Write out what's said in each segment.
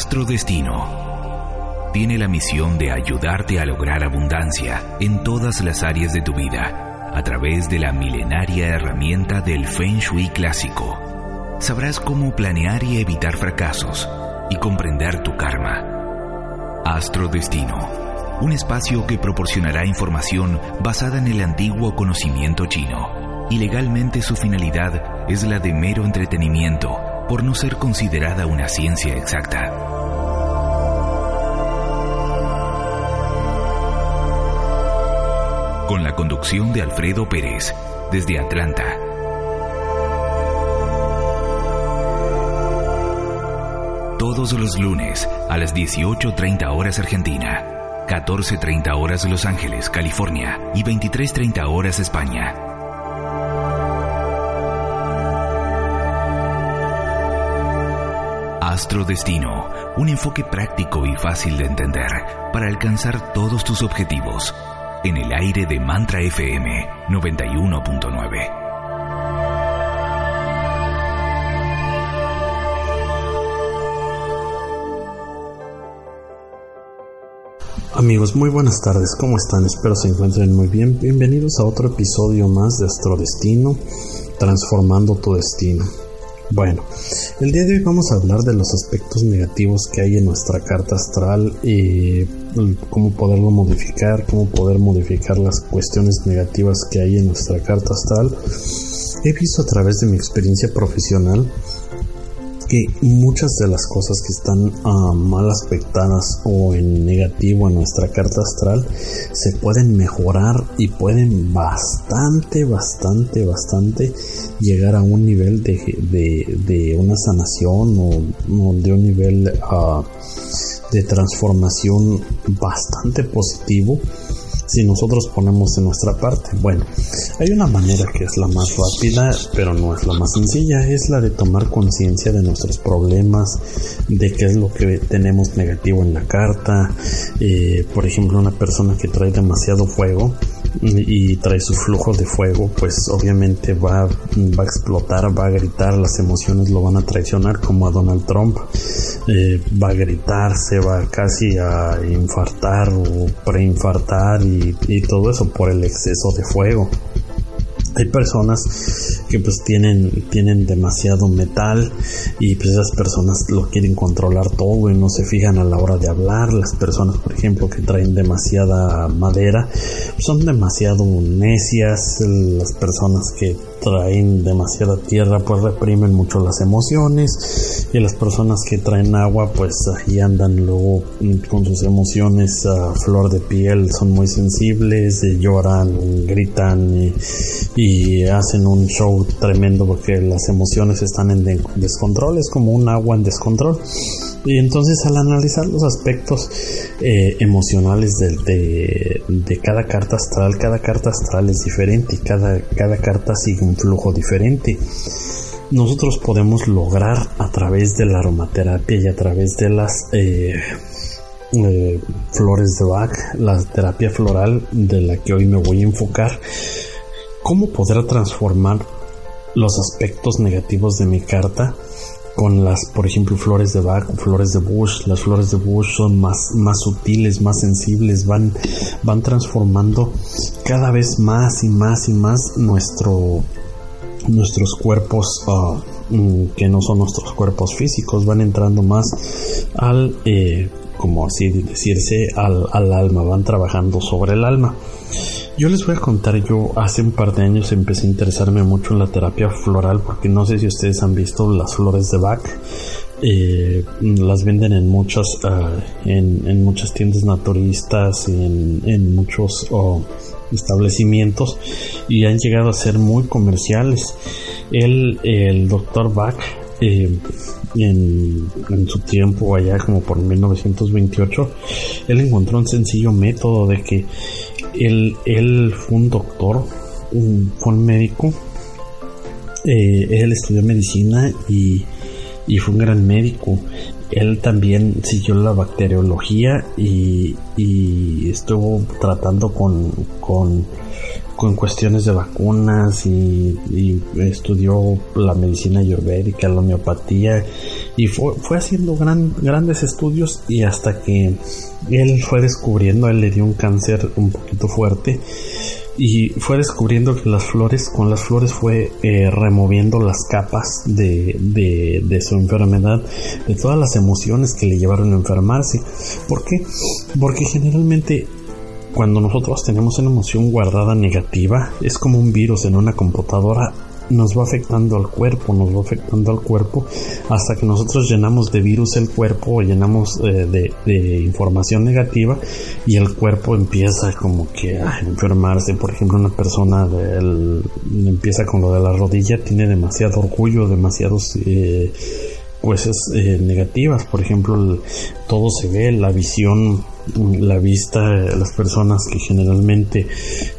Astrodestino tiene la misión de ayudarte a lograr abundancia en todas las áreas de tu vida a través de la milenaria herramienta del Feng Shui clásico. Sabrás cómo planear y evitar fracasos y comprender tu karma. Astrodestino, un espacio que proporcionará información basada en el antiguo conocimiento chino y legalmente su finalidad es la de mero entretenimiento por no ser considerada una ciencia exacta. Con la conducción de Alfredo Pérez, desde Atlanta. Todos los lunes a las 18.30 horas Argentina, 14.30 horas Los Ángeles, California y 23.30 horas España. Astrodestino, un enfoque práctico y fácil de entender para alcanzar todos tus objetivos. En el aire de Mantra FM 91.9. Amigos, muy buenas tardes, ¿cómo están? Espero se encuentren muy bien. Bienvenidos a otro episodio más de Astrodestino, transformando tu destino. Bueno, el día de hoy vamos a hablar de los aspectos negativos que hay en nuestra carta astral y cómo poderlo modificar, cómo poder modificar las cuestiones negativas que hay en nuestra carta astral. He visto a través de mi experiencia profesional que muchas de las cosas que están ah, mal aspectadas o en negativo en nuestra carta astral se pueden mejorar y pueden bastante, bastante, bastante llegar a un nivel de, de, una sanación o, de un nivel ah, de transformación bastante positivo si nosotros ponemos en nuestra parte. Bueno, hay una manera que es la más rápida, pero no es la más sencilla, es la de tomar conciencia de nuestros problemas, de qué es lo que tenemos negativo en la carta. Eh, por ejemplo, una persona que trae demasiado fuego, y trae su flujo de fuego, pues obviamente va, va a explotar, va a gritar, las emociones lo van a traicionar como a Donald Trump, eh, va a gritar, se va casi a infartar o preinfartar y, y todo eso por el exceso de fuego hay personas que pues tienen tienen demasiado metal y pues esas personas lo quieren controlar todo y no se fijan a la hora de hablar. Las personas por ejemplo que traen demasiada madera son demasiado necias. Las personas que traen demasiada tierra pues reprimen mucho las emociones y las personas que traen agua pues ahí andan luego con sus emociones a flor de piel. Son muy sensibles lloran gritan y, hacen un show tremendo porque las emociones están en descontrol es como un agua en descontrol y entonces al analizar los aspectos eh, emocionales de, de, cada carta astral, cada carta astral es diferente y cada, cada carta sigue un flujo diferente. Nosotros podemos lograr a través de la aromaterapia y a través de las eh, eh, flores de Bach, la terapia floral de la que hoy me voy a enfocar, cómo poder transformar los aspectos negativos de mi carta con las, por ejemplo, flores de Bach, flores de Bush. Las flores de Bush son más, más sutiles, más sensibles, van, van transformando cada vez más y más y más nuestro, nuestros cuerpos ah, mm, que no son nuestros cuerpos físicos, van entrando más al, eh, decirse, al alma, van trabajando sobre el alma. Yo les voy a contar, yo hace un par de años empecé a interesarme mucho en la terapia floral porque no sé si ustedes han visto las flores de Bach, eh, las venden en muchas ah, en, muchas tiendas naturistas y en, muchos oh, establecimientos y han llegado a ser muy comerciales. El, el doctor Bach eh, en, su tiempo allá como por 1928 él encontró un sencillo método de que él, él fue un doctor fue un médico eh, él estudió medicina y y fue un gran médico. Él también siguió la bacteriología y, estuvo tratando con, con, cuestiones de vacunas y, estudió la medicina ayurvédica, la homeopatía y fue, fue haciendo gran, grandes estudios y hasta que él fue descubriendo, él le dio un cáncer un poquito fuerte y fue descubriendo que las flores, con las flores fue eh, removiendo las capas de, de, su enfermedad, de todas las emociones que le llevaron a enfermarse. ¿Por qué? Porque generalmente cuando nosotros tenemos una emoción guardada negativa, es como un virus en una computadora nos va afectando al cuerpo, nos va afectando al cuerpo hasta que nosotros llenamos de virus el cuerpo o llenamos eh, de, información negativa y el cuerpo empieza como que a enfermarse. Por ejemplo, una persona empieza con lo de la rodilla, tiene demasiado orgullo, demasiados... Eh, cosas eh, negativas. Por ejemplo todo se ve la visión la vista, las personas que generalmente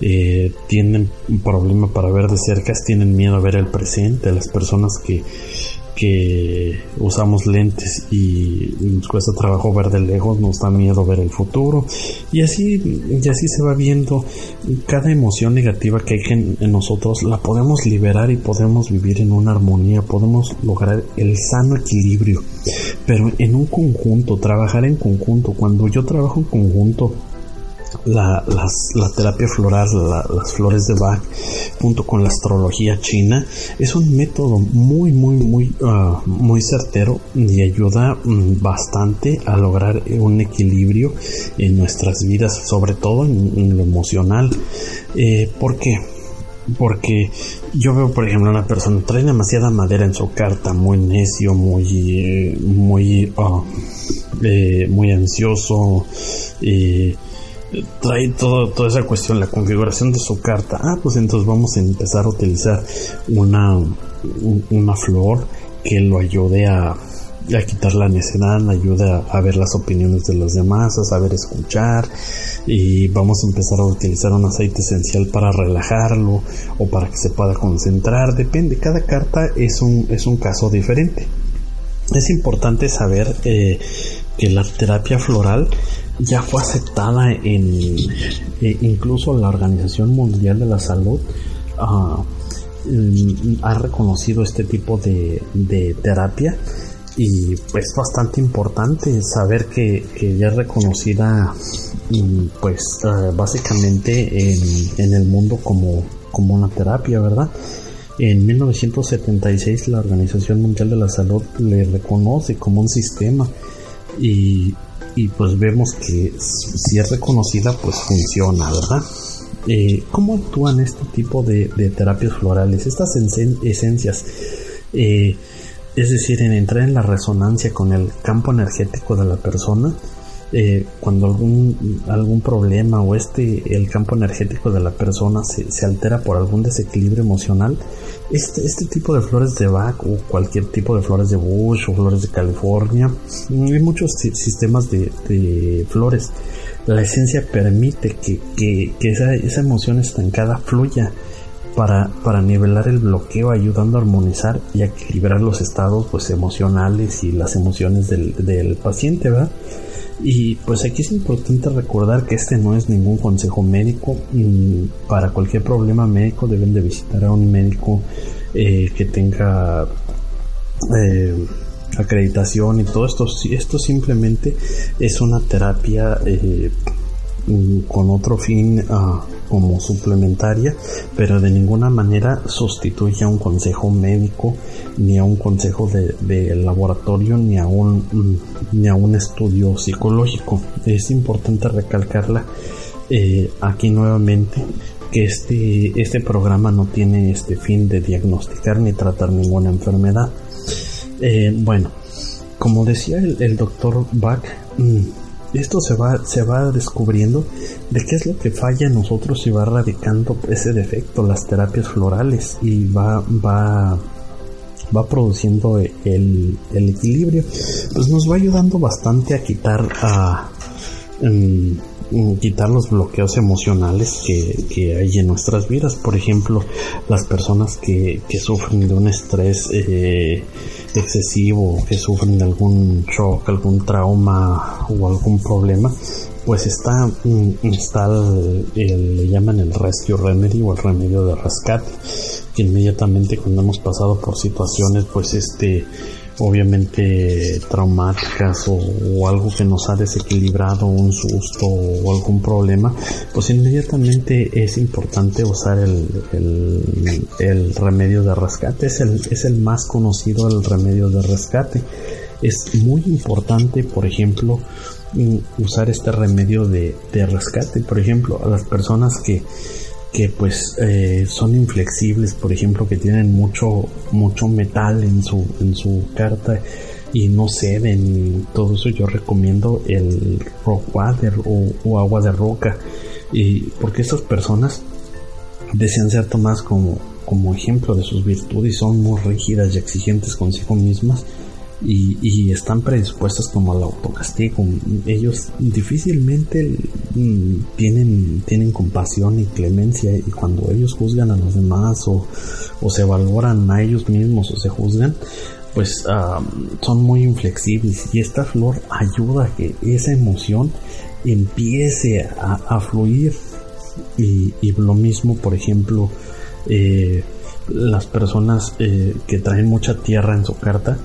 eh, tienen un problema para ver de cerca tienen miedo a ver el presente, las personas que, que usamos lentes y nos cuesta trabajo ver de lejos, nos da miedo ver el futuro. Y así, y así se va viendo. Cada emoción negativa que hay en, en nosotros la podemos liberar y podemos vivir en una armonía, podemos lograr el sano equilibrio, pero en un conjunto, trabajar en conjunto, cuando yo trabajo en conjunto la, terapia floral, las flores de Bach, junto con la astrología china, es un método muy, muy, muy, ah, muy certero y ayuda mm, bastante a lograr un equilibrio en nuestras vidas, sobre todo en, lo emocional. Eh, ¿Por qué? Porque yo veo, por ejemplo, una persona trae demasiada madera en su carta, muy necio, muy, muy, ah, eh, muy ansioso. Eh, trae todo, toda esa cuestión, la configuración de su carta. Ah, pues entonces vamos a empezar a utilizar una, una flor que lo ayude a, a quitar la necedad, ayude a, ver las opiniones de los demás, a saber escuchar y vamos a empezar a utilizar un aceite esencial para relajarlo o para que se pueda concentrar, depende, cada carta es un, es un caso diferente. Es importante saber eh, que la terapia floral ya fue aceptada en e incluso la Organización Mundial de la Salud mm, ha reconocido este tipo de, terapia y es bastante importante saber que, ya es reconocida mm, pues ah, básicamente en, en, el mundo como, como una terapia, ¿verdad? En 1976 la Organización Mundial de la Salud le reconoce como un sistema y y pues vemos que si es reconocida pues funciona, ¿verdad? Eh, ¿Cómo actúan este tipo de, terapias florales? Estas esencias, eh, es decir, en entrar en la resonancia con el campo energético de la persona, eh, cuando algún, algún problema o este, el campo energético de la persona se, se altera por algún desequilibrio emocional, este, este tipo de flores de Bach o cualquier tipo de flores de Bush o flores de California, hay muchos sistemas de, flores. La esencia permite que, esa, esa, emoción estancada fluya para, para nivelar el bloqueo, ayudando a armonizar y a equilibrar los estados pues, emocionales y las emociones del, del paciente, ¿verdad? Y pues aquí es importante recordar que este no es ningún consejo médico. Para cualquier problema médico deben de visitar a un médico eh, que tenga eh, acreditación y todo esto. Esto simplemente es una terapia eh, con otro fin ah, como suplementaria, pero de ninguna manera sustituye a un consejo médico ni a un consejo de, laboratorio ni a un ni a un estudio psicológico. Es importante recalcarla eh, aquí nuevamente que este este programa no tiene este fin de diagnosticar ni tratar ninguna enfermedad. Eh, bueno como decía el, doctor Bach, mm, esto se va, se va descubriendo de qué es lo que falla en nosotros y va erradicando ese defecto, las terapias florales, y va, va, va produciendo el, el equilibrio, pues nos va ayudando bastante a quitar a... Mm, quitar los bloqueos emocionales que, hay en nuestras vidas. Por ejemplo, las personas que, sufren de un estrés eh, excesivo, que sufren de algún shock, algún trauma o algún problema, pues está, mm, está le llaman el rescue remedy o el remedio de rescate, que inmediatamente cuando hemos pasado por situaciones pues este obviamente traumáticas o, algo que nos ha desequilibrado, un susto o algún problema, pues inmediatamente es importante usar el, el, remedio de rescate. Es el, es el más conocido el remedio de rescate. Es muy importante, por ejemplo, mm, usar este remedio de, de rescate. Por ejemplo, a las personas que que pues eh, son inflexibles, por ejemplo, que tienen mucho mucho metal en su en su carta y no ceden todo eso yo recomiendo el rock water o, agua de roca. Y porque estas personas desean ser tomadas como como ejemplo de sus virtudes y son muy rígidas y exigentes consigo mismas y, están predispuestas como al autocastigo. Ellos difícilmente mm, tienen, tienen compasión y clemencia y cuando ellos juzgan a los demás o, se valoran a ellos mismos o se juzgan, pues son muy inflexibles y esta flor ayuda a que esa emoción empiece a, fluir y, lo mismo por ejemplo eh, las personas eh, que traen mucha tierra en su carta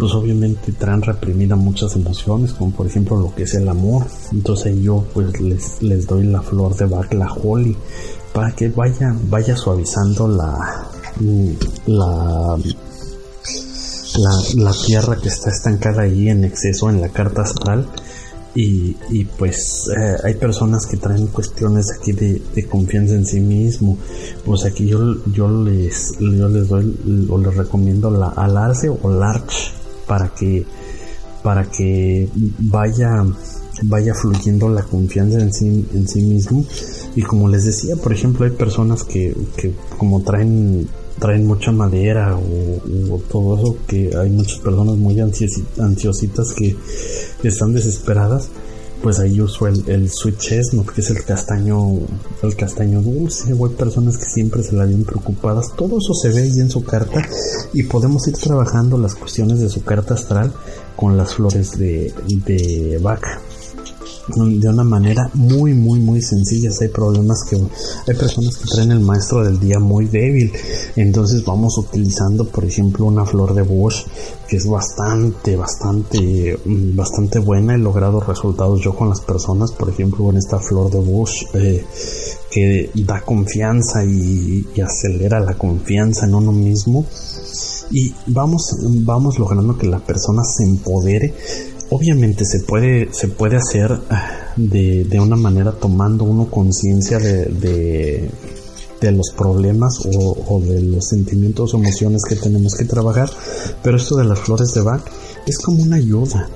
pues obviamente traen reprimida muchas emociones, como por ejemplo lo que es el amor. Entonces yo pues les, les doy la flor de Bach, la Holly, para que vaya, vaya suavizando la, mm, la, la, tierra que está estancada ahí en exceso en la carta astral. Y, y pues eh, hay personas que traen cuestiones aquí de, de, confianza en sí mismo. Pues aquí yo, yo les, yo les doy o les recomiendo la alarce o larch para que para que vaya vaya fluyendo la confianza en sí, en sí mismo. Y como les decía por ejemplo hay personas que, que como traen traen mucha madera o, todo eso que hay muchas personas muy ansiositas que están desesperadas pues ahí uso el, el Sweet Chestnut, que es el castaño, el castaño dulce, o hay personas que siempre se la ven preocupadas. Todo eso se ve ahí en su carta y podemos ir trabajando las cuestiones de su carta astral con las flores de, de vaca de una manera muy muy muy sencilla. Hay problemas que hay personas que traen el maestro del día muy débil. Entonces vamos utilizando por ejemplo una flor de bush que es bastante bastante mm, bastante buena. He logrado resultados yo con las personas por ejemplo con esta flor de bush eh, que da confianza y, y acelera la confianza en uno mismo. Y vamos vamos logrando que la persona se empodere obviamente se puede, se puede hacer ah, de, de una manera tomando uno conciencia de, de, los problemas o, o, de los sentimientos o emociones que tenemos que trabajar, pero esto de las flores de Bach es como una ayuda,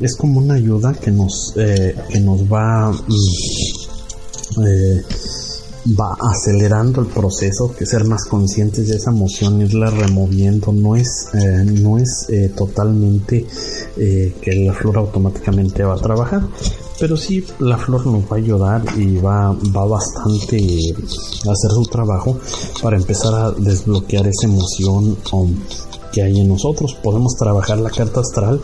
es como una ayuda que nos, eh, que nos va... Mm, eh, va acelerando el proceso, que ser más conscientes de esa emoción, irla removiendo, no es, eh, no es eh, totalmente eh, que la flor automáticamente va a trabajar, pero sí la flor nos va a ayudar y va, va bastante a hacer su trabajo para empezar a desbloquear esa emoción um, que hay en nosotros. Podemos trabajar la carta astral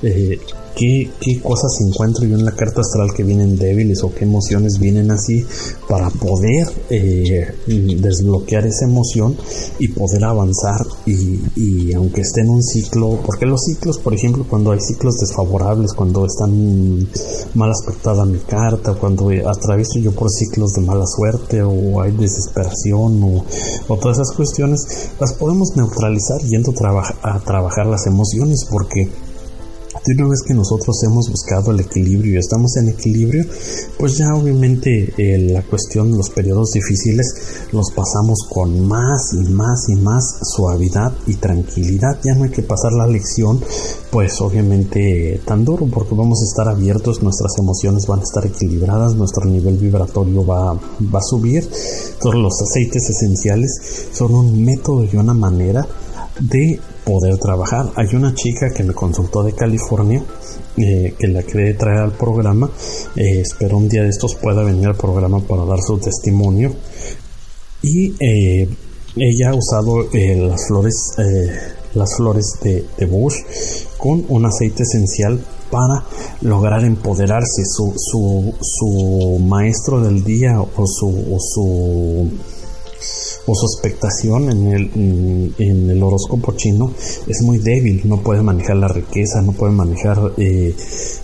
qué, qué cosas encuentro yo en la carta astral que vienen débiles o qué emociones vienen así para poder eh, desbloquear esa emoción y poder avanzar y, y, aunque esté en un ciclo, porque los ciclos, por ejemplo, cuando hay ciclos desfavorables, cuando están mal aspectada mi carta, cuando atravieso yo por ciclos de mala suerte o hay desesperación o, o todas esas cuestiones, las podemos neutralizar yendo a trabajar las emociones porque de una vez que nosotros hemos buscado el equilibrio y estamos en equilibrio, pues ya obviamente eh, la cuestión los periodos difíciles los pasamos con más y más y más suavidad y tranquilidad. Ya no hay que pasar la lección, pues obviamente tan duro, porque vamos a estar abiertos, nuestras emociones van a estar equilibradas, nuestro nivel vibratorio va, va a subir. Todos los aceites esenciales son un método y una manera de poder trabajar. Hay una chica que me consultó de California eh, que la quería traer al programa. Eh, espero un día de estos pueda venir al programa para dar su testimonio. Y eh, ella ha usado las flores, las flores de, Bush con un aceite esencial para lograr empoderarse. Su, su, su maestro del día o su o su expectación en el, en el horóscopo chino es muy débil, no puede manejar la riqueza, no puede manejar eh,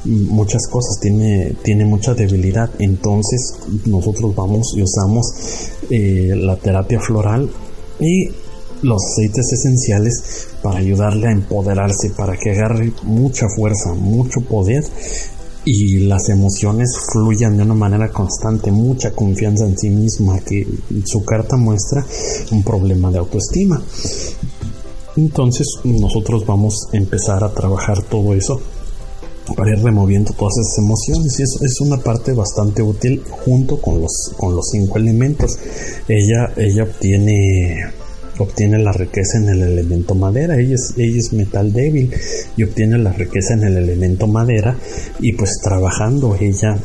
muchas cosas, tiene, tiene mucha debilidad. Entonces nosotros vamos y usamos eh, la terapia floral y los aceites esenciales para ayudarle a empoderarse, para que agarre mucha fuerza, mucho poder y las emociones fluyan de una manera constante, mucha confianza en sí misma, que su carta muestra un problema de autoestima. Entonces nosotros vamos a empezar a trabajar todo eso para ir removiendo todas esas emociones y eso es una parte bastante útil junto con los con los cinco elementos. Ella ella obtiene obtiene la riqueza en el elemento madera. Ella es, ella es metal débil y obtiene la riqueza en el elemento madera y pues trabajando ella,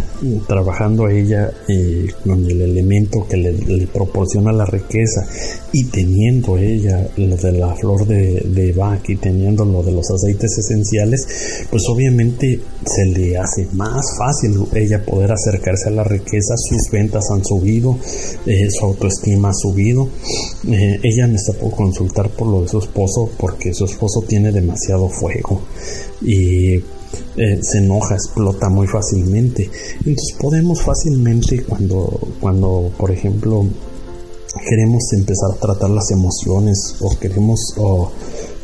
trabajando ella eh, con el elemento que le, proporciona la riqueza y teniendo ella lo de la flor de, de Bach y teniendo lo de los aceites esenciales, pues obviamente se le hace más fácil ella poder acercarse a la riqueza, sus ventas han subido, eh, su autoestima ha subido, eh, ella está por consultar por lo de su esposo porque su esposo tiene demasiado fuego y eh, se enoja, explota muy fácilmente. Entonces podemos fácilmente cuando, cuando por ejemplo queremos empezar a tratar las emociones o queremos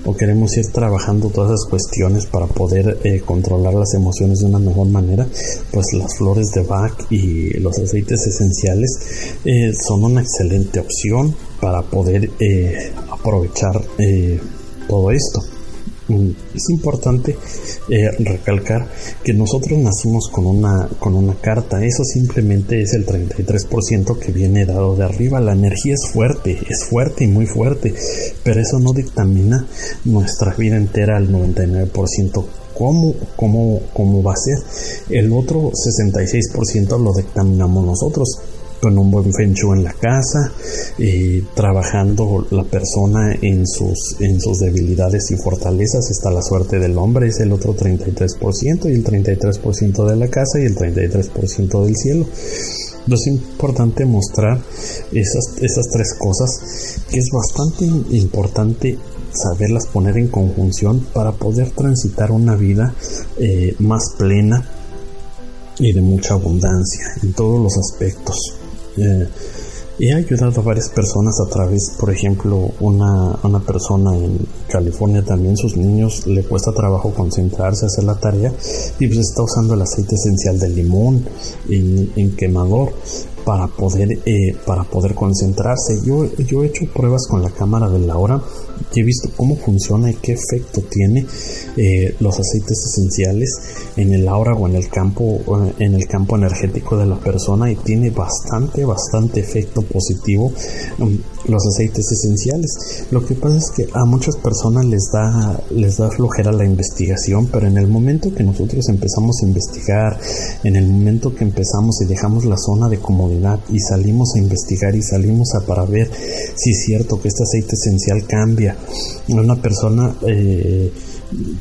o queremos ir trabajando todas esas cuestiones para poder eh, controlar las emociones de una mejor manera, pues las flores de Bach y los aceites esenciales eh, son una excelente opción para poder eh, aprovechar todo esto. Mm, es importante eh, recalcar que nosotros nacimos con una, con una carta, eso simplemente es el 33% que viene dado de arriba, la energía es fuerte, es fuerte y muy fuerte, pero eso no dictamina nuestra vida entera al 99%. ¿Cómo, cómo, cómo va a ser? El otro 66% lo dictaminamos nosotros con un buen feng en la casa, eh, trabajando la persona en sus, en sus debilidades y fortalezas. Está la suerte del hombre, es el otro 33%, y el 33% de la casa y el 33% del cielo. Es importante mostrar esas, esas tres cosas que es bastante importante saberlas poner en conjunción para poder transitar una vida eh, más plena y de mucha abundancia en todos los aspectos. Eh, he ayudado a varias personas a través, por ejemplo, una, una persona en California también, sus niños le cuesta trabajo concentrarse, hacer la tarea y pues está usando el aceite esencial de limón en, quemador para poder, eh, para poder concentrarse. Yo, yo he hecho pruebas con la cámara de la y he visto cómo funciona y qué efecto tiene eh, los aceites esenciales en el aura o en el campo en el campo energético de la persona y tiene bastante bastante efecto positivo um, los aceites esenciales lo que pasa es que a muchas personas les da les da flojera la investigación pero en el momento que nosotros empezamos a investigar en el momento que empezamos y dejamos la zona de comodidad y salimos a investigar y salimos a para ver si es cierto que este aceite esencial cambia. Una persona eh,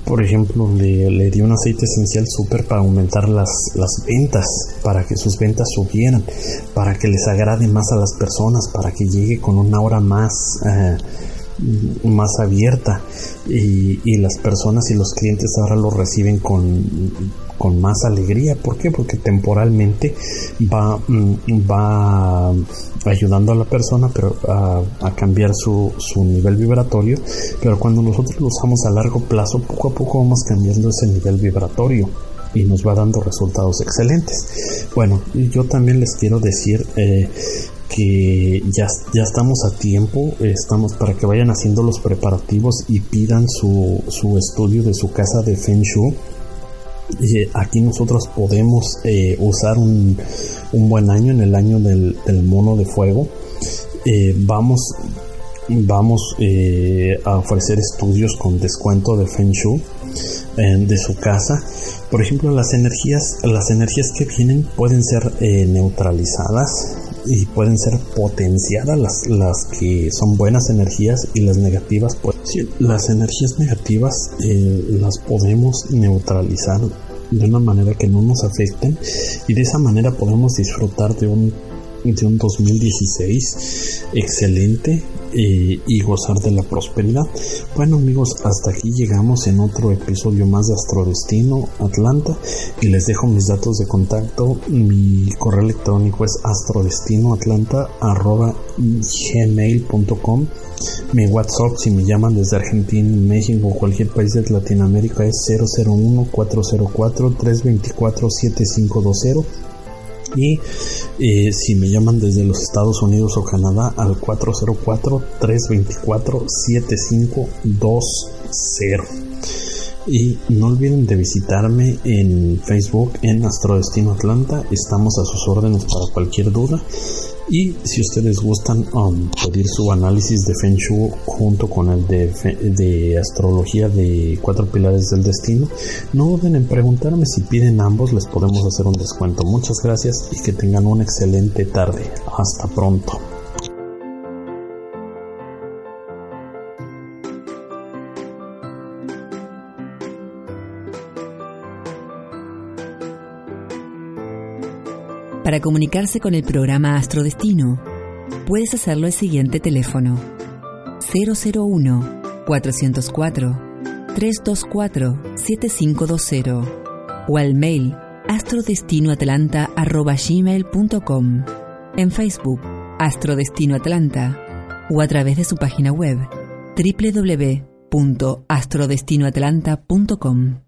por ejemplo, le, dio un aceite esencial súper para aumentar las, las ventas, para que sus ventas subieran, para que les agrade más a las personas, para que llegue con una hora más, eh, más abierta y, y las personas y los clientes ahora lo reciben con con más alegría. ¿Por qué? Porque temporalmente va, mm, va ayudando a la persona pero a, cambiar su, su, nivel vibratorio, pero cuando nosotros lo usamos a largo plazo, poco a poco vamos cambiando ese nivel vibratorio y nos va dando resultados excelentes. Bueno, yo también les quiero decir eh, que ya, ya estamos a tiempo, estamos para que vayan haciendo los preparativos y pidan su, su estudio de su casa de Feng Shui aquí nosotros podemos eh, usar un, buen año en el año del, mono de fuego. Eh, vamos vamos eh, a ofrecer estudios con descuento de Feng Shui de su casa. Por ejemplo, las energías, las energías que vienen pueden ser neutralizadas y pueden ser potenciadas las, las que son buenas energías y las negativas pues las energías negativas eh, las podemos neutralizar de una manera que no nos afecten y de esa manera podemos disfrutar de un de un 2016 excelente eh, y gozar de la prosperidad. Bueno amigos, hasta aquí llegamos en otro episodio más de Astrodestino Atlanta y les dejo mis datos de contacto. Mi correo electrónico es astrodestinoatlanta.gmail.com mi WhatsApp si me llaman desde Argentina, México o cualquier país de Latinoamérica es 001 404 324 7520 y eh, si me llaman desde los Estados Unidos o Canadá al 404-324-7520. Y no olviden de visitarme en Facebook en Astrodestino Atlanta. Estamos a sus órdenes para cualquier duda. Y si ustedes gustan um, pedir su análisis de Feng Shui junto con el de, de, astrología de cuatro pilares del destino, no duden en preguntarme si piden ambos, les podemos hacer un descuento. Muchas gracias y que tengan una excelente tarde. Hasta pronto. Para comunicarse con el programa Astrodestino, puedes hacerlo al siguiente teléfono. 001 404 324 7520 o al mail astrodestinoatlanta.gmail.com en Facebook Astrodestino Atlanta o a través de su página web www.astrodestinoatlanta.com